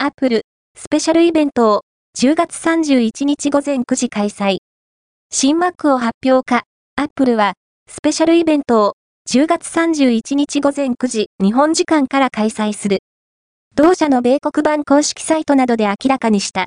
アップル、スペシャルイベントを10月31日午前9時開催。新 Mac を発表か、アップルは、スペシャルイベントを10月31日午前9時日本時間から開催する。同社の米国版公式サイトなどで明らかにした。